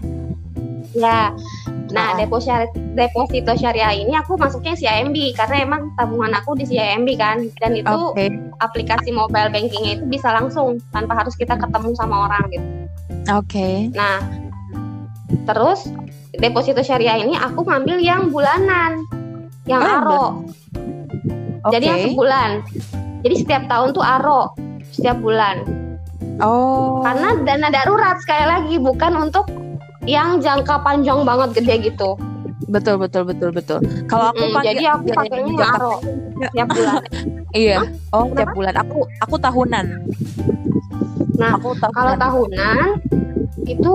Ya. Nah, oh. deposito deposito syariah ini aku masuknya CIMB karena emang tabungan aku di CIMB kan dan itu okay. aplikasi mobile bankingnya itu bisa langsung tanpa harus kita ketemu sama orang gitu. Oke. Okay. Nah, terus deposito syariah ini aku ngambil yang bulanan, yang oh, aro. Okay. Jadi yang sebulan. Jadi setiap tahun tuh aro, setiap bulan. Oh. Karena dana darurat sekali lagi bukan untuk yang jangka panjang banget gede gitu. Betul betul betul betul. Kalau aku mm, pakai jadi aku pakainya yang aro setiap bulan. iya. Oh, setiap bulan. Aku aku tahunan. Nah, aku tahunan. kalau tahunan itu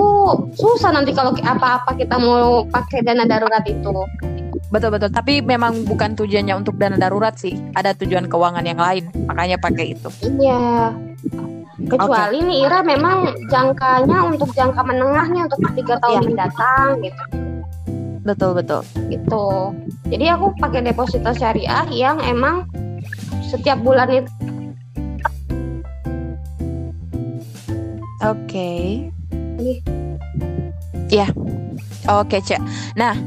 susah nanti kalau apa-apa kita mau pakai dana darurat itu. Betul betul. Tapi memang bukan tujuannya untuk dana darurat sih. Ada tujuan keuangan yang lain. Makanya pakai itu. Iya. Kecuali okay. nih Ira memang jangkanya untuk jangka menengahnya untuk tiga tahun yeah. mendatang gitu. Betul betul. Gitu. Jadi aku pakai deposito syariah yang emang setiap bulan itu. Oke. Okay. Iya. Oke, Cek. Nah,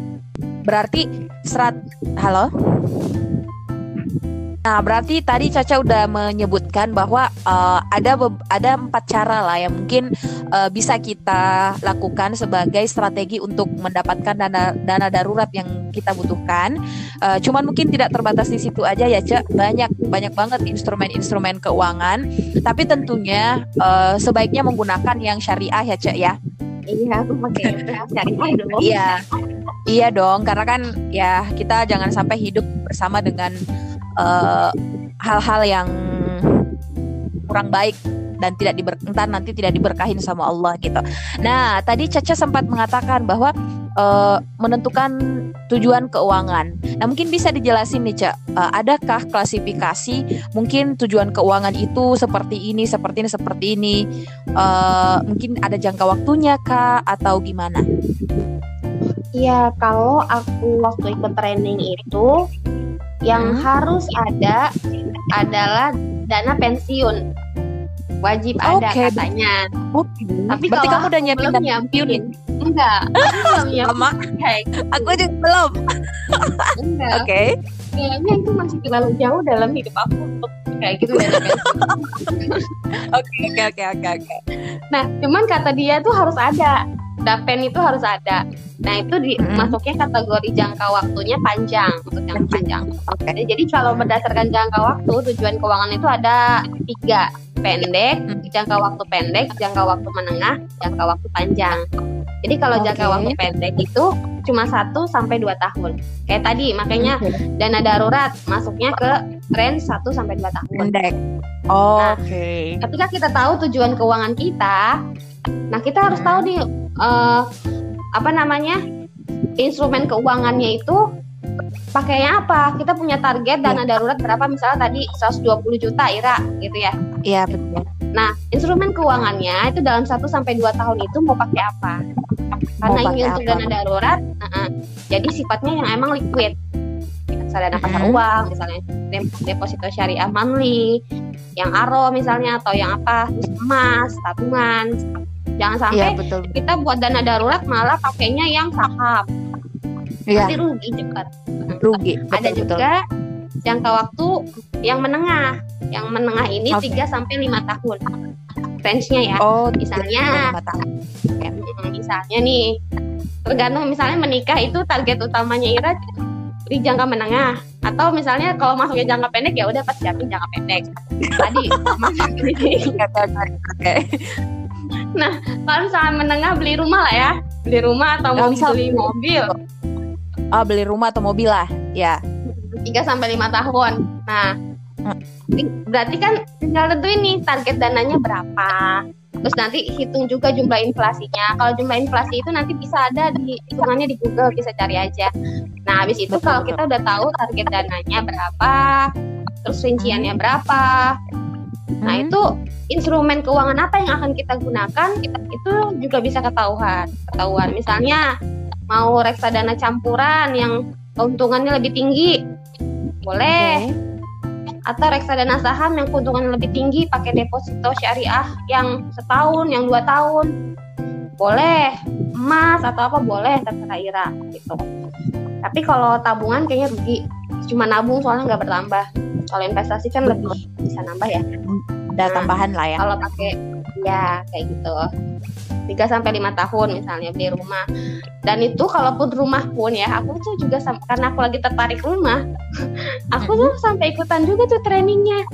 berarti serat halo? Nah, berarti tadi Caca udah menyebutkan bahwa uh, ada ada empat cara lah yang mungkin uh, bisa kita lakukan sebagai strategi untuk mendapatkan dana dana darurat yang kita butuhkan. Uh, cuman mungkin tidak terbatas di situ aja ya, Cak. Banyak banyak banget instrumen-instrumen keuangan. Tapi tentunya uh, sebaiknya menggunakan yang syariah ya, Cak ya. Iya, aku pakai syariah dong. Iya. Iya dong, karena kan ya kita jangan sampai hidup bersama dengan eh, hal-hal yang kurang baik dan tidak diber nanti tidak diberkahin sama Allah gitu. Nah, tadi Caca sempat mengatakan bahwa uh, menentukan tujuan keuangan. Nah, mungkin bisa dijelasin nih, Cak. Uh, adakah klasifikasi mungkin tujuan keuangan itu seperti ini, seperti ini, seperti ini? Uh, mungkin ada jangka waktunya kah atau gimana? Iya, kalau aku waktu ikut training itu yang hmm. harus ada adalah dana pensiun wajib okay. ada katanya. Okay. Tapi Berarti kamu udah nyiapin dana pensiun? Enggak. Sama. Aku juga belum. Enggak. Oke. Okay. Kayaknya itu masih terlalu jauh dalam hidup aku untuk kayak gitu dana pensiun. Oke oke oke oke oke. Nah, cuman kata dia tuh harus ada. Dapen itu harus ada. Nah itu di, hmm. masuknya kategori jangka waktunya panjang untuk yang panjang. Oke. Okay. Jadi kalau berdasarkan jangka waktu tujuan keuangan itu ada tiga pendek, jangka waktu pendek, jangka waktu menengah, jangka waktu panjang. Jadi kalau okay. jangka waktu pendek itu cuma satu sampai dua tahun. Kayak tadi makanya okay. dana darurat masuknya ke range 1 sampai dua tahun. Pendek. Oh, nah, Oke. Okay. Ketika kita tahu tujuan keuangan kita, nah kita harus hmm. tahu nih uh, apa namanya instrumen keuangannya itu pakainya apa kita punya target dana iya. darurat berapa misalnya tadi 120 juta Ira gitu ya iya betul nah instrumen keuangannya itu dalam 1 sampai dua tahun itu mau pakai apa karena ini untuk dana darurat uh -uh. jadi sifatnya yang emang liquid misalnya dana pasar uang misalnya deposito syariah monthly yang aro misalnya atau yang apa emas tabungan Jangan sampai ya, betul. kita buat dana darurat malah pakainya yang saham. Ya. Nanti rugi cepat. Rugi. Betul, Ada juga betul. jangka waktu yang menengah. Yang menengah ini okay. 3 sampai 5 tahun. Range-nya ya. Oh, misalnya. Hmm, misalnya nih tergantung misalnya menikah itu target utamanya Ira di jangka menengah. Atau misalnya kalau masuknya jangka pendek ya udah pas siapin jangka pendek. Tadi masuk ini nah kalau misalnya menengah beli rumah lah ya. Beli rumah atau mau beli mobil. Oh, beli rumah atau mobil lah ya. 3 sampai lima tahun. Nah berarti kan tinggal tentuin nih target dananya berapa. Terus nanti hitung juga jumlah inflasinya. Kalau jumlah inflasi itu nanti bisa ada di hitungannya di Google bisa cari aja nah habis itu kalau kita udah tahu target dananya berapa terus rinciannya hmm. berapa nah hmm. itu instrumen keuangan apa yang akan kita gunakan kita, itu juga bisa ketahuan ketahuan misalnya mau reksadana campuran yang keuntungannya lebih tinggi boleh okay. atau reksadana saham yang keuntungannya lebih tinggi pakai deposito syariah yang setahun yang dua tahun boleh emas atau apa boleh terserah Ira gitu tapi kalau tabungan kayaknya rugi. Cuma nabung soalnya nggak bertambah. Kalau investasi kan lebih bisa nambah ya. Ada nah, tambahan lah ya. kalau pakai ya kayak gitu. 3 sampai lima tahun misalnya beli rumah. Dan itu kalaupun rumah pun ya aku tuh juga karena aku lagi tertarik rumah aku tuh sampai ikutan juga tuh trainingnya.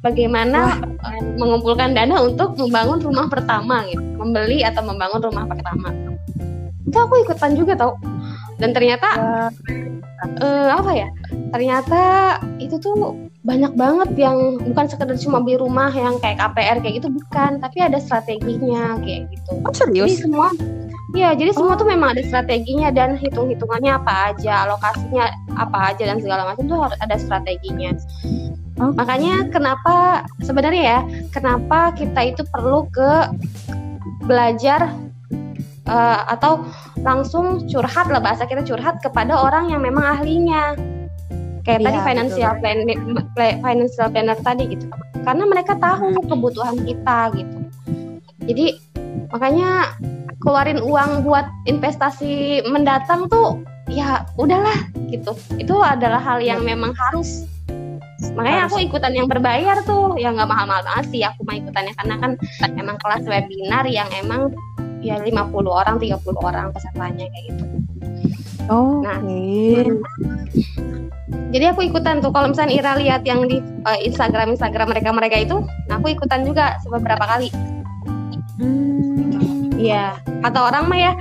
Bagaimana Wah. Eh, mengumpulkan dana untuk membangun rumah pertama gitu. Membeli atau membangun rumah pertama. Itu aku ikutan juga tau dan ternyata uh, apa ya? Ternyata itu tuh banyak banget yang bukan sekedar cuma beli rumah yang kayak KPR kayak gitu bukan. Tapi ada strateginya kayak gitu. Oh, serius? Jadi semua ya jadi semua tuh memang ada strateginya dan hitung hitungannya apa aja alokasinya apa aja dan segala macam tuh harus ada strateginya. Oh. makanya kenapa sebenarnya ya kenapa kita itu perlu ke belajar uh, atau langsung curhat lah bahasa kita curhat kepada orang yang memang ahlinya. Kayak ya, tadi financial plan financial planner tadi gitu. Karena mereka tahu kebutuhan kita gitu. Jadi makanya keluarin uang buat investasi mendatang tuh ya udahlah gitu. Itu adalah hal yang memang harus. Makanya aku ikutan yang berbayar tuh. Yang nggak mahal-mahal banget sih aku mau ikutannya. Karena kan emang kelas webinar yang emang ya 50 orang 30 orang pesertanya kayak gitu oh nah okay. jadi aku ikutan tuh kalau misalnya Ira lihat yang di uh, Instagram Instagram mereka mereka itu nah aku ikutan juga beberapa kali hmm. Iya, hmm. atau orang mah ya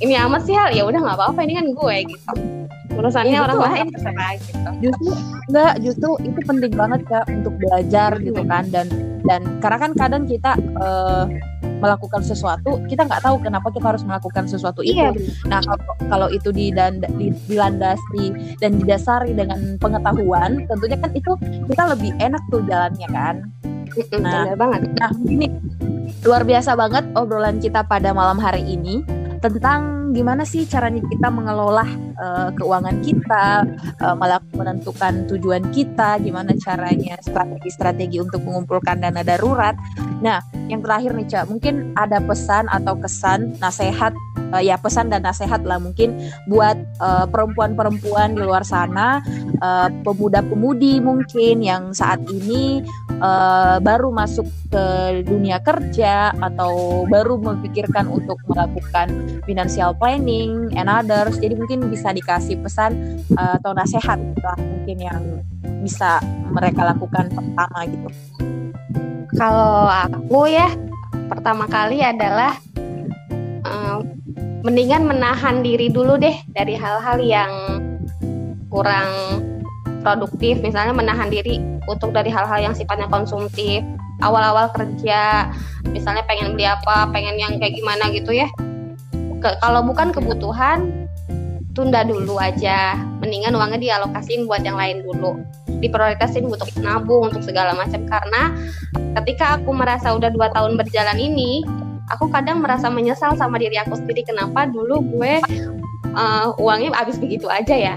ini amat sih hal ya udah nggak apa-apa ini kan gue gitu urusannya ya, orang lain. Terserah gitu justru enggak justru itu penting banget kak untuk belajar gitu kan. Dan dan karena kan kadang kita uh, melakukan sesuatu kita nggak tahu kenapa kita harus melakukan sesuatu itu. iya. nah kalau kalau itu di dan di, dilandasi dan didasari dengan pengetahuan tentunya kan itu kita lebih enak tuh jalannya kan. Nah banget. nah ini luar biasa banget obrolan kita pada malam hari ini tentang gimana sih caranya kita mengelola uh, keuangan kita, uh, menentukan tujuan kita, gimana caranya strategi-strategi untuk mengumpulkan dana darurat. Nah, yang terakhir nih Cak, mungkin ada pesan atau kesan, nasihat uh, ya pesan dan nasihat lah mungkin buat perempuan-perempuan uh, di luar sana, uh, pemuda-pemudi mungkin yang saat ini uh, baru masuk ke dunia kerja atau baru memikirkan untuk melakukan financial planning and others. Jadi mungkin bisa dikasih pesan uh, atau nasihat lah mungkin yang bisa mereka lakukan pertama gitu. Kalau aku ya pertama kali adalah uh, mendingan menahan diri dulu deh dari hal-hal yang kurang produktif. Misalnya menahan diri untuk dari hal-hal yang sifatnya konsumtif. Awal-awal kerja misalnya pengen beli apa pengen yang kayak gimana gitu ya. Ke, kalau bukan kebutuhan tunda dulu aja. Mendingan uangnya dialokasiin buat yang lain dulu. Diprioritasin untuk nabung untuk segala macam. Karena ketika aku merasa udah dua tahun berjalan ini aku kadang merasa menyesal sama diri aku sendiri kenapa dulu gue uh, uangnya habis begitu aja ya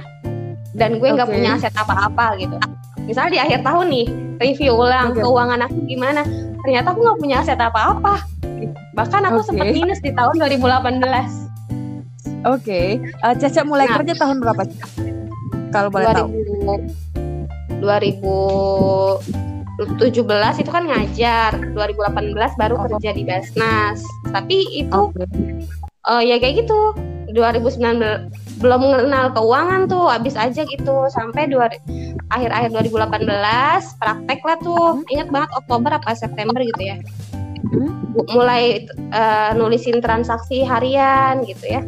dan gue nggak okay. punya aset apa-apa gitu misalnya di akhir tahun nih review ulang okay. keuangan aku gimana ternyata aku nggak punya aset apa-apa bahkan aku okay. sempat minus di tahun 2018 oke okay. uh, Caca mulai nah, kerja tahun berapa kalau boleh 2000, tahu 2017 itu kan ngajar 2018 baru oh. kerja di Basnas tapi itu okay. uh, ya kayak gitu 2019 belum mengenal keuangan tuh habis aja gitu sampai dua akhir-akhir 2018 praktek lah tuh hmm. ingat banget Oktober apa September gitu ya hmm? mulai uh, nulisin transaksi harian gitu ya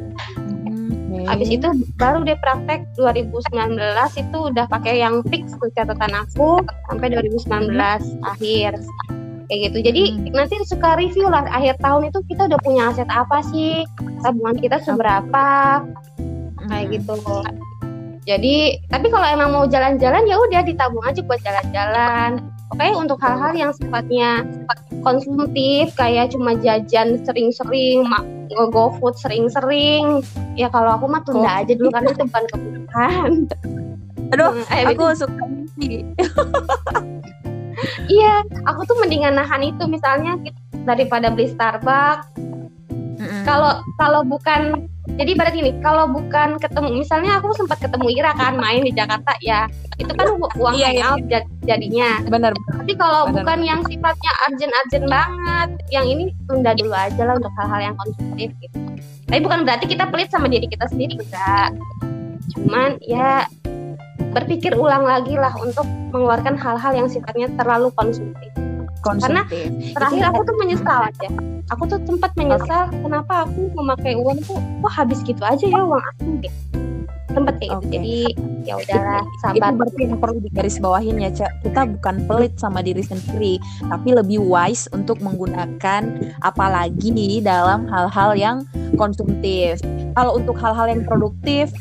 hmm. Habis itu baru deh praktek 2019 itu udah pakai yang fix tuh catatan aku sampai 2019 hmm. akhir kayak gitu. Jadi hmm. nanti suka review lah akhir tahun itu kita udah punya aset apa sih, tabungan kita seberapa, kayak hmm. gitu jadi tapi kalau emang mau jalan-jalan ya udah ditabung aja buat jalan-jalan oke untuk hal-hal yang sifatnya konsumtif kayak cuma jajan sering-sering go food sering-sering ya kalau aku mah tunda oh. aja dulu karena itu bukan kebutuhan. Aduh hmm, eh, aku itu. suka iya aku tuh mendingan nahan itu. Misalnya daripada beli Starbucks. Kalau mm kalau bukan jadi berarti ini kalau bukan ketemu misalnya aku sempat ketemu Ira kan main di Jakarta ya itu kan uang iya, iya. jadinya. Benar tapi kalau bukan yang sifatnya urgent-urgent banget yang ini tunda dulu aja lah untuk hal-hal yang konsumtif gitu. Tapi bukan berarti kita pelit sama diri kita sendiri enggak. Cuman ya berpikir ulang lagi lah untuk mengeluarkan hal-hal yang sifatnya terlalu konsumtif karena terakhir aku tuh menyesal aja. Aku tuh sempat menyesal kenapa aku memakai uang tuh kok habis gitu aja ya uang aku. gitu tempat kayak gitu jadi ya udahlah sabar itu berarti yang perlu digaris bawahin ya cak kita bukan pelit sama diri sendiri tapi lebih wise untuk menggunakan apalagi dalam hal-hal yang konsumtif kalau untuk hal-hal yang produktif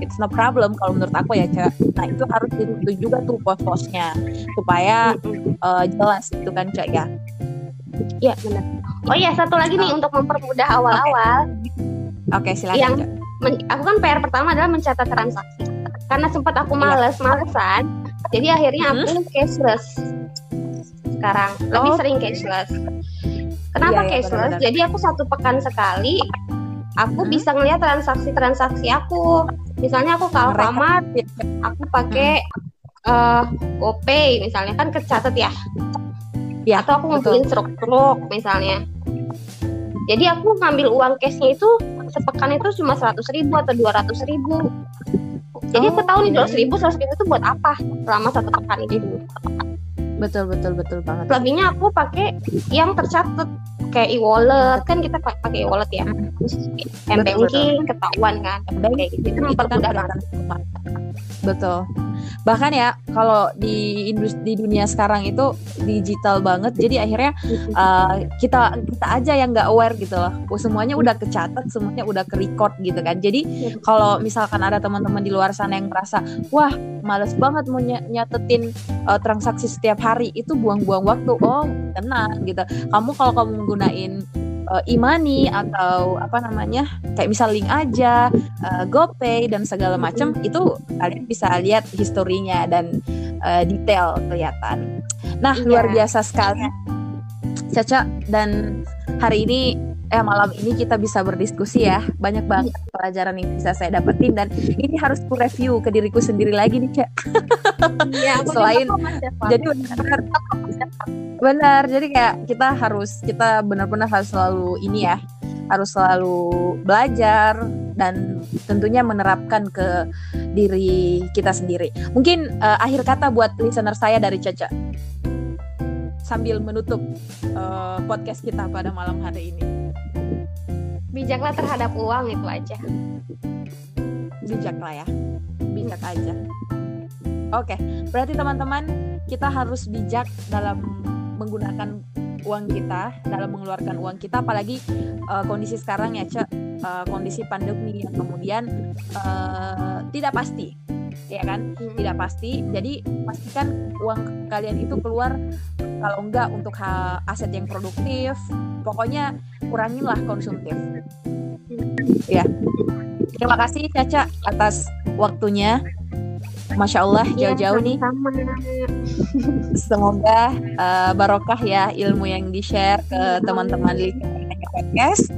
it's no problem kalau menurut aku ya cak nah itu harus ditutup juga tuh pos-posnya supaya uh, jelas itu kan cak ya Iya benar. Oh iya satu lagi nih untuk mempermudah awal-awal. Oke okay. okay, silakan. Yang aku kan PR pertama adalah mencatat transaksi. Karena sempat aku iya. males malesan, jadi akhirnya aku hmm? cashless. Sekarang oh. lebih sering cashless. Kenapa iya, iya, cashless? -bener. Jadi aku satu pekan sekali aku hmm? bisa ngeliat transaksi-transaksi aku. Misalnya aku ke Alfamart, aku pakai hmm. uh, GoPay misalnya kan kecatat ya ya atau aku ngumpulin struk-struk misalnya jadi aku ngambil uang cashnya itu sepekan itu cuma seratus ribu atau dua ratus ribu. Jadi oh, aku tahu nih dua ratus ribu seratus ribu itu buat apa? Selama satu pekan itu betul betul betul banget. Lebihnya aku pakai yang tercatat kayak e-wallet. Kan kita pakai e-wallet ya. Terus banking ketahuan kan. Kayak gitu. itu mempermudah betul. Bahkan ya kalau di industri di dunia sekarang itu digital banget. Jadi akhirnya uh, kita kita aja yang nggak aware gitu loh. Semuanya udah kecatat semuanya udah ke record gitu kan. Jadi kalau misalkan ada teman-teman di luar sana yang merasa wah males banget mau ny nyatetin uh, transaksi setiap hari itu buang-buang waktu. Oh tenang gitu. Kamu kalau kamu menggunakan uh, e-money atau apa namanya kayak misal link aja, uh, GoPay dan segala macam itu kalian bisa lihat historinya dan uh, detail kelihatan. Nah iya. luar biasa sekali, Caca dan hari ini eh malam ini kita bisa berdiskusi ya. Banyak banget pelajaran yang bisa saya dapetin dan ini harus ku review ke diriku sendiri lagi nih cak. Ya, selain jadi benar. Benar jadi kayak kita harus kita benar-benar harus selalu ini ya harus selalu belajar dan tentunya menerapkan ke diri kita sendiri. Mungkin uh, akhir kata buat listener saya dari Caca. Sambil menutup uh, podcast kita pada malam hari ini bijaklah terhadap uang itu aja. Bijak lah ya. Bijak aja. Oke berarti teman-teman kita harus bijak dalam menggunakan uang kita dalam mengeluarkan uang kita apalagi uh, kondisi sekarang ya cek uh, kondisi pandemi. Yang kemudian uh, tidak pasti ya kan? Tidak pasti. Jadi pastikan uang kalian itu keluar kalau enggak untuk aset yang produktif. Pokoknya kuranginlah konsumtif. Ya. Terima kasih Caca atas waktunya. Masya Allah iya, jauh-jauh nih. semoga uh, barokah ya ilmu yang di share ke teman-teman di podcast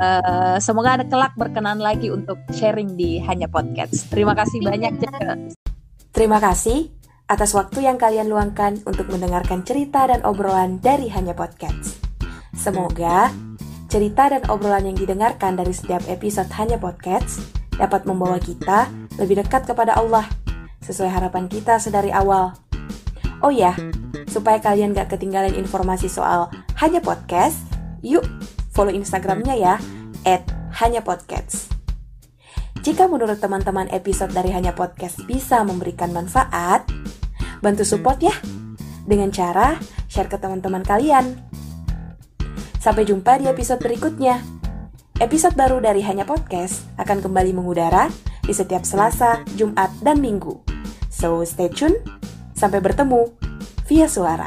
uh, semoga ada kelak berkenan lagi untuk sharing di hanya podcast. Terima kasih banyak Caca terima kasih atas waktu yang kalian luangkan untuk mendengarkan cerita dan obrolan dari hanya podcast. Semoga cerita dan obrolan yang didengarkan dari setiap episode Hanya Podcast dapat membawa kita lebih dekat kepada Allah, sesuai harapan kita sedari awal. Oh ya, supaya kalian gak ketinggalan informasi soal Hanya Podcast, yuk follow Instagramnya ya, at Hanya Podcast. Jika menurut teman-teman episode dari Hanya Podcast bisa memberikan manfaat, bantu support ya dengan cara share ke teman-teman kalian. Sampai jumpa di episode berikutnya. Episode baru dari Hanya Podcast akan kembali mengudara di setiap Selasa, Jumat, dan Minggu. So, stay tune. Sampai bertemu via suara.